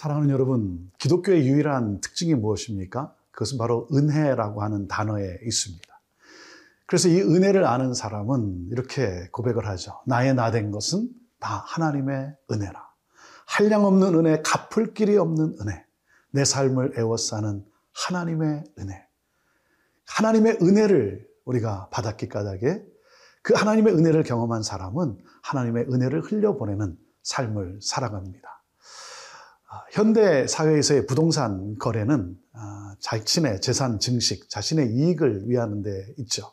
사랑하는 여러분, 기독교의 유일한 특징이 무엇입니까? 그것은 바로 은혜라고 하는 단어에 있습니다. 그래서 이 은혜를 아는 사람은 이렇게 고백을 하죠. 나의 나 된 것은 다 하나님의 은혜라. 한량 없는 은혜, 갚을 길이 없는 은혜. 내 삶을 애워싸는 하나님의 은혜. 하나님의 은혜를 우리가 받았기 까닭에 그 하나님의 은혜를 경험한 사람은 하나님의 은혜를 흘려보내는 삶을 살아갑니다. 아, 현대 사회에서의 부동산 거래는 아, 자신의 재산 증식, 자신의 이익을 위하는 데 있죠.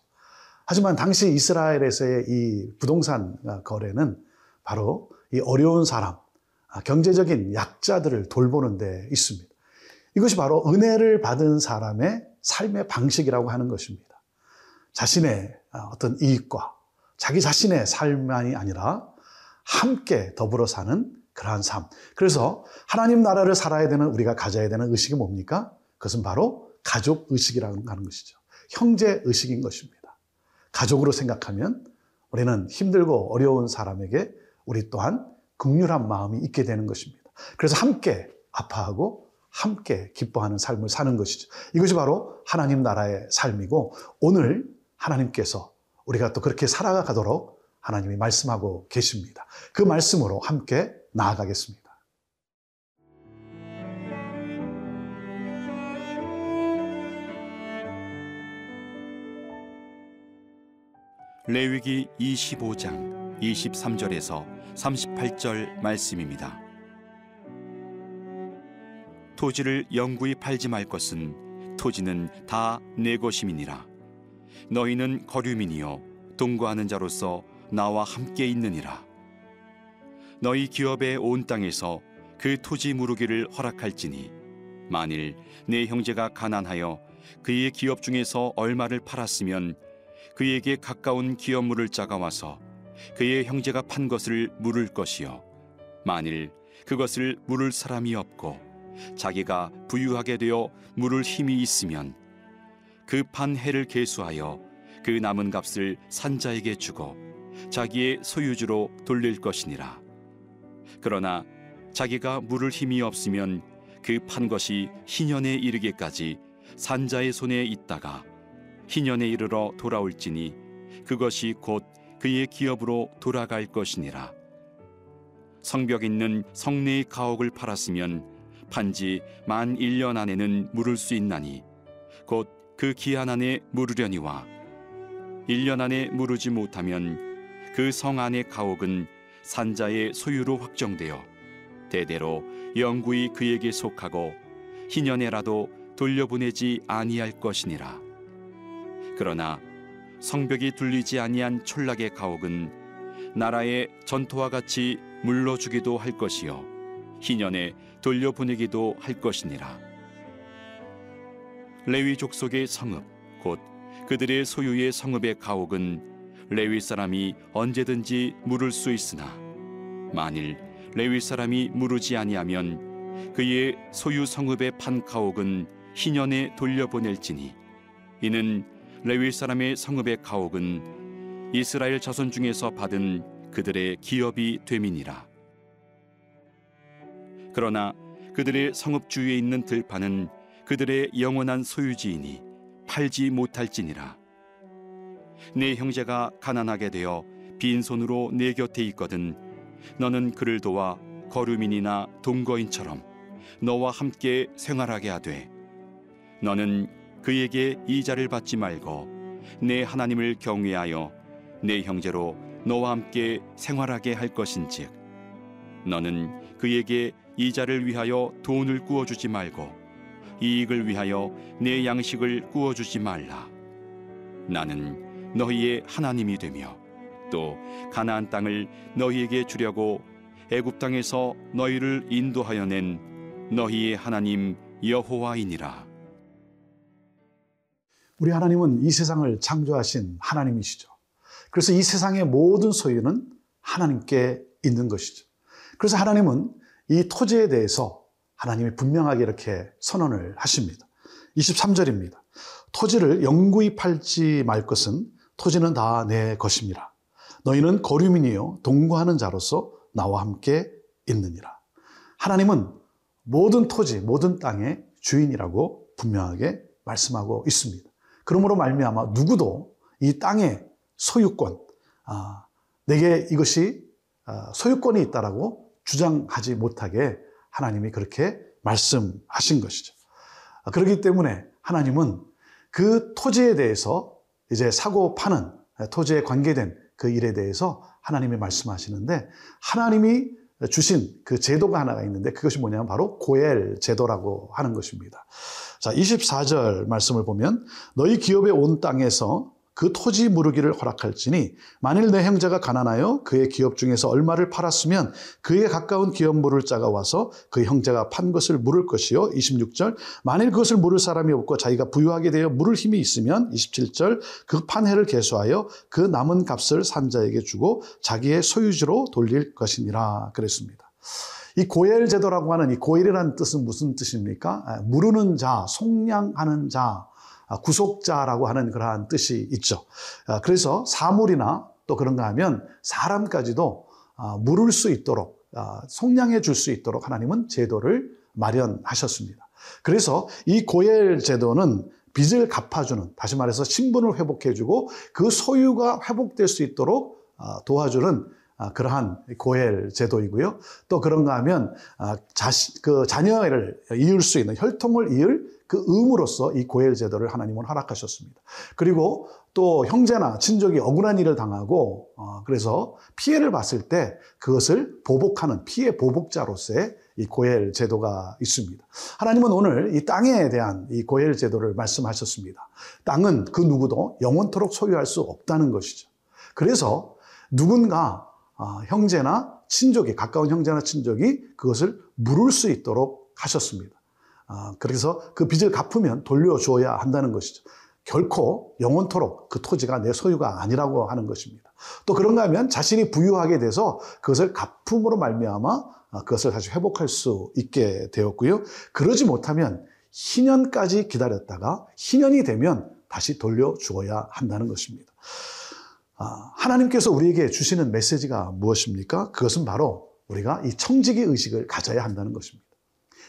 하지만 당시 이스라엘에서의 이 부동산 거래는 바로 이 어려운 사람, 아, 경제적인 약자들을 돌보는 데 있습니다. 이것이 바로 은혜를 받은 사람의 삶의 방식이라고 하는 것입니다. 자신의 어떤 이익과 자기 자신의 삶만이 아니라 함께 더불어 사는 그러한 삶. 그래서 하나님 나라를 살아야 되는 우리가 가져야 되는 의식이 뭡니까? 그것은 바로 가족 의식이라는 것이죠. 형제 의식인 것입니다. 가족으로 생각하면 우리는 힘들고 어려운 사람에게 우리 또한 극률한 마음이 있게 되는 것입니다. 그래서 함께 아파하고 함께 기뻐하는 삶을 사는 것이죠. 이것이 바로 하나님 나라의 삶이고 오늘 하나님께서 우리가 또 그렇게 살아가도록 하나님이 말씀하고 계십니다. 그 말씀으로 함께 나아가겠습니다. 레위기 25장 23절에서 38절 말씀입니다. 토지를 영구히 팔지 말 것은 토지는 다 내 것임이니라. 너희는 거류민이요 동거하는 자로서 나와 함께 있느니라. 너희 기업의 온 땅에서 그 토지 무르기를 허락할지니 만일 내 형제가 가난하여 그의 기업 중에서 얼마를 팔았으면 그에게 가까운 기업물을 짜가 와서 그의 형제가 판 것을 물을 것이요. 만일 그것을 물을 사람이 없고 자기가 부유하게 되어 물을 힘이 있으면 그 판 해를 계수하여 그 남은 값을 산자에게 주고 자기의 소유주로 돌릴 것이니라 그러나 자기가 물을 힘이 없으면 그 판 것이 희년에 이르기까지 산자의 손에 있다가 희년에 이르러 돌아올지니 그것이 곧 그의 기업으로 돌아갈 것이니라. 성벽 있는 성내의 가옥을 팔았으면 판지 만 1년 안에는 물을 수 있나니 곧 그 기한 안에 물으려니와 1년 안에 물으지 못하면 그 성 안의 가옥은 산자의 소유로 확정되어 대대로 영구히 그에게 속하고 희년에라도 돌려보내지 아니할 것이니라. 그러나 성벽이 둘리지 아니한 촌락의 가옥은 나라의 전토와 같이 물러주기도 할 것이요 희년에 돌려보내기도 할 것이니라 레위 족속의 성읍 곧 그들의 소유의 성읍의 가옥은 레위 사람이 언제든지 물을 수 있으나 만일 레위 사람이 물으지 아니하면 그의 소유 성읍의 판 가옥은 희년에 돌려보낼지니 이는 레위 사람의 성읍의 가옥은 이스라엘 자손 중에서 받은 그들의 기업이 되민이라. 그러나 그들의 성읍 주위에 있는 들판은 그들의 영원한 소유지이니 팔지 못할지니라. 내 형제가 가난하게 되어 빈손으로 내 곁에 있거든. 너는 그를 도와 거류민이나 동거인처럼 너와 함께 생활하게 하되 너는 그에게 이자를 받지 말고 내 하나님을 경외하여 내 형제로 너와 함께 생활하게 할 것인즉 너는 그에게 이자를 위하여 돈을 구워 주지 말고 이익을 위하여 내 양식을 구워 주지 말라. 나는 너희의 하나님이 되며 또 가나안 땅을 너희에게 주려고 애굽 땅에서 너희를 인도하여 낸 너희의 하나님 여호와이니라 우리 하나님은 이 세상을 창조하신 하나님이시죠. 그래서 이 세상의 모든 소유는 하나님께 있는 것이죠. 그래서 하나님은 이 토지에 대해서 하나님이 분명하게 이렇게 선언을 하십니다. 23절입니다. 토지를 영구히 팔지 말 것은 토지는 다 내 것입니다. 너희는 거류민이요 동거하는 자로서 나와 함께 있느니라. 하나님은 모든 토지, 모든 땅의 주인이라고 분명하게 말씀하고 있습니다. 그러므로 말미암아 누구도 이 땅의 소유권, 아, 내게 이것이 아, 소유권이 있다라고 주장하지 못하게 하나님이 그렇게 말씀하신 것이죠. 아, 그렇기 때문에 하나님은 그 토지에 대해서 이제 사고 파는 토지에 관계된 그 일에 대해서 하나님이 말씀하시는데 하나님이 주신 그 제도가 하나가 있는데 그것이 뭐냐면 바로 고엘 제도라고 하는 것입니다. 자, 24절 말씀을 보면 너희 기업의 온 땅에서 그 토지 무르기를 허락할지니 만일 내 형제가 가난하여 그의 기업 중에서 얼마를 팔았으면 그에 가까운 기업 물을 자가 와서 그 형제가 판 것을 물을 것이요. 26절. 만일 그것을 물을 사람이 없고 자기가 부유하게 되어 물을 힘이 있으면 27절. 그 판회를 개수하여 그 남은 값을 산 자에게 주고 자기의 소유지로 돌릴 것이니라. 그랬습니다. 이 고엘 제도라고 하는 이 고엘이라는 뜻은 무슨 뜻입니까? 무르는 자, 속량하는 자, 아, 구속자라고 하는 그러한 뜻이 있죠. 아, 그래서 사물이나 또 그런가 하면 사람까지도 아, 물을 수 있도록 속량해 줄 수 있도록 하나님은 제도를 마련하셨습니다. 그래서 이 고엘 제도는 빚을 갚아주는 다시 말해서 신분을 회복해주고 그 소유가 회복될 수 있도록 도와주는 그러한 고엘 제도이고요. 또 그런가 하면 자식 그 자녀를 이을 수 있는 혈통을 이을 그 의무로서 이 고엘 제도를 하나님은 허락하셨습니다. 그리고 또 형제나 친족이 억울한 일을 당하고 어, 그래서 피해를 봤을 때 그것을 보복하는 피해 보복자로서의 이 고엘 제도가 있습니다. 하나님은 오늘 이 땅에 대한 이 고엘 제도를 말씀하셨습니다. 땅은 그 누구도 영원토록 소유할 수 없다는 것이죠. 그래서 누군가 어, 형제나 친족이 가까운 형제나 친족이 그것을 물을 수 있도록 하셨습니다. 아, 그래서 그 빚을 갚으면 돌려줘야 한다는 것이죠. 결코 영원토록 그 토지가 내 소유가 아니라고 하는 것입니다. 또 그런가 하면 자신이 부유하게 돼서 그것을 갚음으로 말미암아 아, 그것을 다시 회복할 수 있게 되었고요. 그러지 못하면 희년까지 기다렸다가 희년이 되면 다시 돌려주어야 한다는 것입니다. 아, 하나님께서 우리에게 주시는 메시지가 무엇입니까? 그것은 바로 우리가 이 청지기 의식을 가져야 한다는 것입니다.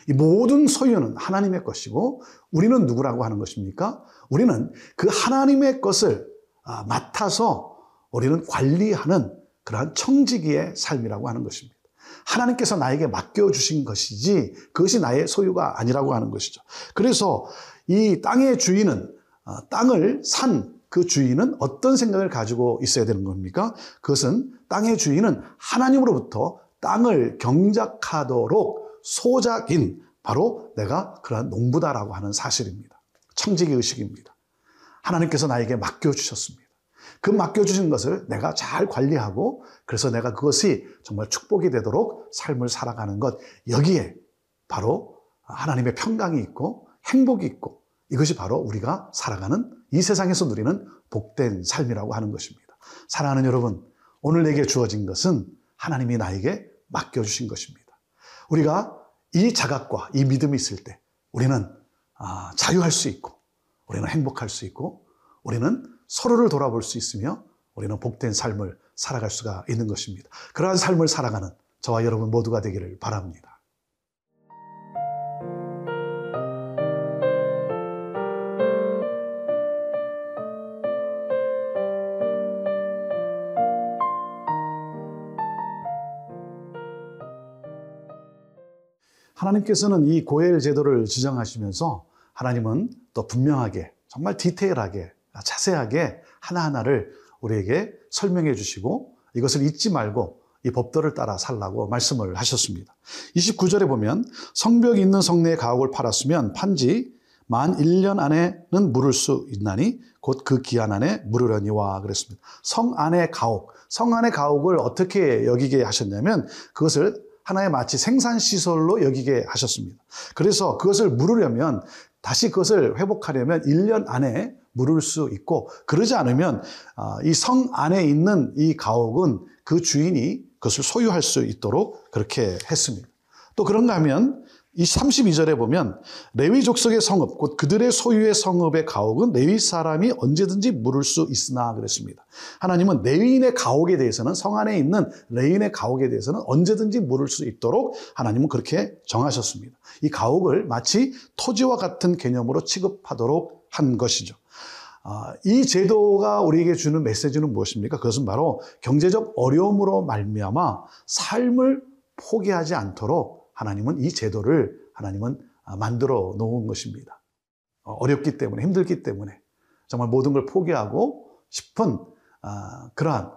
이 모든 소유는 하나님의 것이고 우리는 누구라고 하는 것입니까? 우리는 그 하나님의 것을 아, 맡아서 우리는 관리하는 그러한 청지기의 삶이라고 하는 것입니다. 하나님께서 나에게 맡겨주신 것이지 그것이 나의 소유가 아니라고 하는 것이죠. 그래서 이 땅의 주인은 아, 땅을 산 그 주인은 어떤 생각을 가지고 있어야 되는 겁니까? 그것은 땅의 주인은 하나님으로부터 땅을 경작하도록 소작인 바로 내가 그러한 농부다라고 하는 사실입니다. 청지기 의식입니다. 하나님께서 나에게 맡겨주셨습니다. 그 맡겨주신 것을 내가 잘 관리하고 그래서 내가 그것이 정말 축복이 되도록 삶을 살아가는 것 여기에 바로 하나님의 평강이 있고 행복이 있고 이것이 바로 우리가 살아가는 이 세상에서 누리는 복된 삶이라고 하는 것입니다. 사랑하는 여러분, 오늘 내게 주어진 것은 하나님이 나에게 맡겨주신 것입니다. 우리가 이 자각과 이 믿음이 있을 때 우리는 아, 자유할 수 있고 우리는 행복할 수 있고 우리는 서로를 돌아볼 수 있으며 우리는 복된 삶을 살아갈 수가 있는 것입니다. 그러한 삶을 살아가는 저와 여러분 모두가 되기를 바랍니다. 하나님께서는 이 고엘 제도를 지정하시면서 하나님은 또 분명하게 정말 디테일하게 자세하게 하나하나를 우리에게 설명해 주시고 이것을 잊지 말고 이 법도를 따라 살라고 말씀을 하셨습니다. 29절에 보면 성벽이 있는 성내의 가옥을 팔았으면 판지 만 1년 안에는 물을 수 있나니 곧 그 기한 안에 물으려니와 그랬습니다. 성 안의 가옥, 성 안의 가옥을 어떻게 여기게 하셨냐면 그것을 하나의 마치 생산시설로 여기게 하셨습니다. 그래서 그것을 물으려면 다시 그것을 회복하려면 1년 안에 물을 수 있고 그러지 않으면 아, 이성 안에 있는 이 가옥은 그 주인이 그것을 소유할 수 있도록 그렇게 했습니다. 또 그런가 하면 이 32절에 보면 레위 족속의 성읍 곧 그들의 소유의 성읍의 가옥은 레위 사람이 언제든지 물을 수 있으나 그랬습니다. 하나님은 레위인의 가옥에 대해서는 성 안에 있는 레위인의 가옥에 대해서는 언제든지 물을 수 있도록 하나님은 그렇게 정하셨습니다. 이 가옥을 마치 토지와 같은 개념으로 취급하도록 한 것이죠. 아, 이 제도가 우리에게 주는 메시지는 무엇입니까? 그것은 바로 경제적 어려움으로 말미암아 삶을 포기하지 않도록 하나님은 이 제도를 하나님은 아, 만들어 놓은 것입니다. 어, 어렵기 때문에 힘들기 때문에 정말 모든 걸 포기하고 싶은 아, 그러한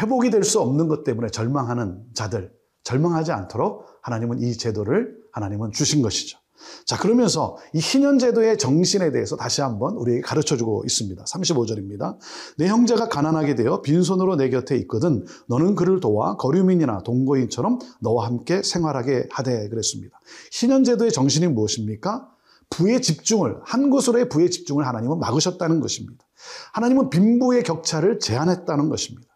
회복이 될 수 없는 것 때문에 절망하는 자들 절망하지 않도록 하나님은 이 제도를 하나님은 주신 것이죠. 자, 그러면서 이 희년제도의 정신에 대해서 다시 한번 우리에게 가르쳐 주고 있습니다. 35절입니다. 내 형제가 가난하게 되어 빈손으로 내 곁에 있거든 너는 그를 도와 거류민이나 동거인처럼 너와 함께 생활하게 하되 그랬습니다. 희년제도의 정신이 무엇입니까? 부의 집중을, 한 곳으로의 부의 집중을 하나님은 막으셨다는 것입니다. 하나님은 빈부의 격차를 제한했다는 것입니다.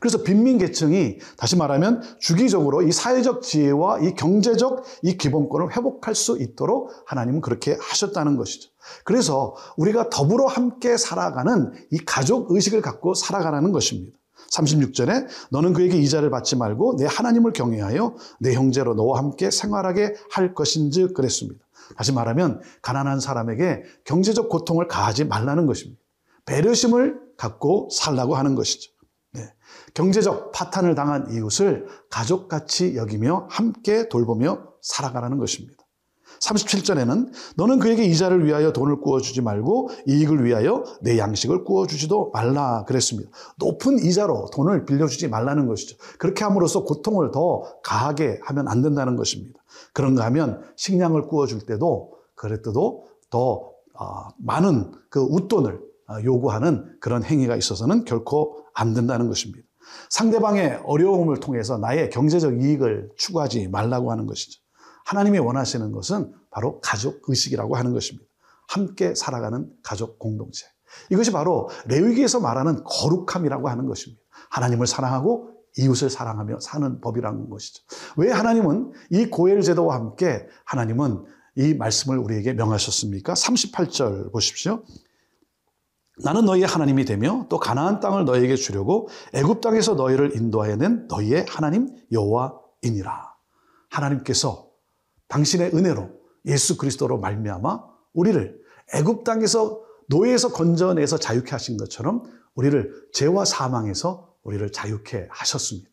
그래서 빈민 계층이 다시 말하면 주기적으로 이 사회적 지혜와 이 경제적 이 기본권을 회복할 수 있도록 하나님은 그렇게 하셨다는 것이죠. 그래서 우리가 더불어 함께 살아가는 이 가족 의식을 갖고 살아가라는 것입니다. 36절에 너는 그에게 이자를 받지 말고 내 하나님을 경외하여 내 형제로 너와 함께 생활하게 할 것인즉 그랬습니다. 다시 말하면 가난한 사람에게 경제적 고통을 가하지 말라는 것입니다. 배려심을 갖고 살라고 하는 것이죠. 경제적 파탄을 당한 이웃을 가족같이 여기며 함께 돌보며 살아가라는 것입니다. 37절에는 너는 그에게 이자를 위하여 돈을 구워주지 말고 이익을 위하여 내 양식을 구워주지도 말라 그랬습니다. 높은 이자로 돈을 빌려주지 말라는 것이죠. 그렇게 함으로써 고통을 더 가하게 하면 안 된다는 것입니다. 그런가 하면 식량을 구워줄 때도 그랬더도 더 아, 많은 그 웃돈을 아, 요구하는 그런 행위가 있어서는 결코 안 된다는 것입니다. 상대방의 어려움을 통해서 나의 경제적 이익을 추구하지 말라고 하는 것이죠. 하나님이 원하시는 것은 바로 가족 의식이라고 하는 것입니다. 함께 살아가는 가족 공동체. 이것이 바로 레위기에서 말하는 거룩함이라고 하는 것입니다. 하나님을 사랑하고 이웃을 사랑하며 사는 법이라는 것이죠. 왜 하나님은 이 고엘 제도와 함께 하나님은 이 말씀을 우리에게 명하셨습니까? 38절 보십시오. 나는 너희의 하나님이 되며 또 가나안 땅을 너희에게 주려고 애굽 땅에서 너희를 인도하여 낸 너희의 하나님 여호와이니라. 하나님께서 당신의 은혜로 예수 그리스도로 말미암아 우리를 애굽 땅에서 노예에서 건져내서 자유케 하신 것처럼 우리를 죄와 사망에서 우리를 자유케 하셨습니다.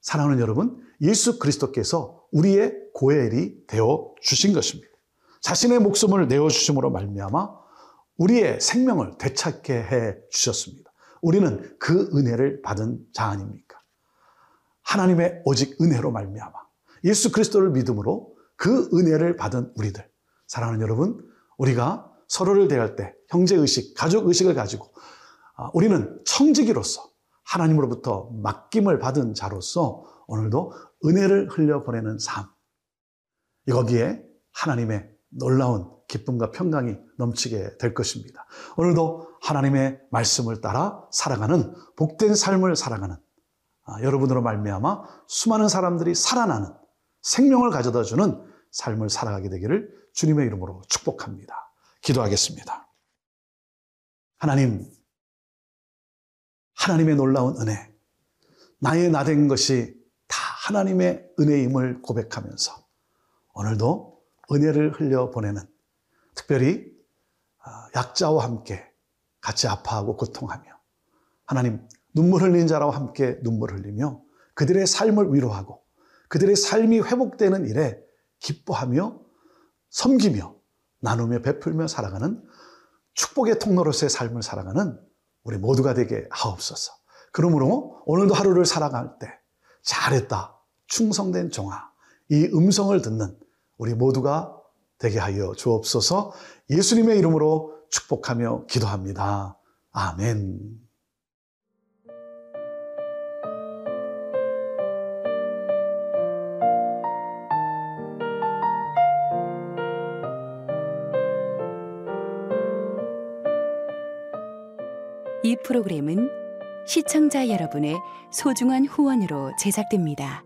사랑하는 여러분, 예수 그리스도께서 우리의 고엘이 되어 주신 것입니다. 자신의 목숨을 내어 주심으로 말미암아 우리의 생명을 되찾게 해 주셨습니다. 우리는 그 은혜를 받은 자 아닙니까? 하나님의 오직 은혜로 말미암아 예수 그리스도를 믿음으로 그 은혜를 받은 우리들 사랑하는 여러분 우리가 서로를 대할 때 형제 의식, 가족 의식을 가지고 아, 우리는 청지기로서 하나님으로부터 맡김을 받은 자로서 오늘도 은혜를 흘려 보내는 삶. 여기에 하나님의 놀라운 기쁨과 평강이 넘치게 될 것입니다. 오늘도 하나님의 말씀을 따라 살아가는 복된 삶을 살아가는 아, 여러분으로 말미암아 수많은 사람들이 살아나는 생명을 가져다 주는 삶을 살아가게 되기를 주님의 이름으로 축복합니다. 기도하겠습니다. 하나님, 하나님의 놀라운 은혜, 나의 나 된 것이 다 하나님의 은혜임을 고백하면서 오늘도 은혜를 흘려 보내는 특별히 아, 약자와 함께 같이 아파하고 고통하며 하나님 눈물 흘린 자와 함께 눈물 흘리며 그들의 삶을 위로하고 그들의 삶이 회복되는 일에 기뻐하며 섬기며 나누며 베풀며 살아가는 축복의 통로로서의 삶을 살아가는 우리 모두가 되게 하옵소서. 그러므로 오늘도 하루를 살아갈 때 잘했다, 충성된 종아, 이 음성을 듣는 우리 모두가 되게 하여 주옵소서 예수님의 이름으로 축복하며 기도합니다. 아멘. 이 프로그램은 시청자 여러분의 소중한 후원으로 제작됩니다.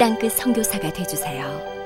땅끝 선교사가 되주세요.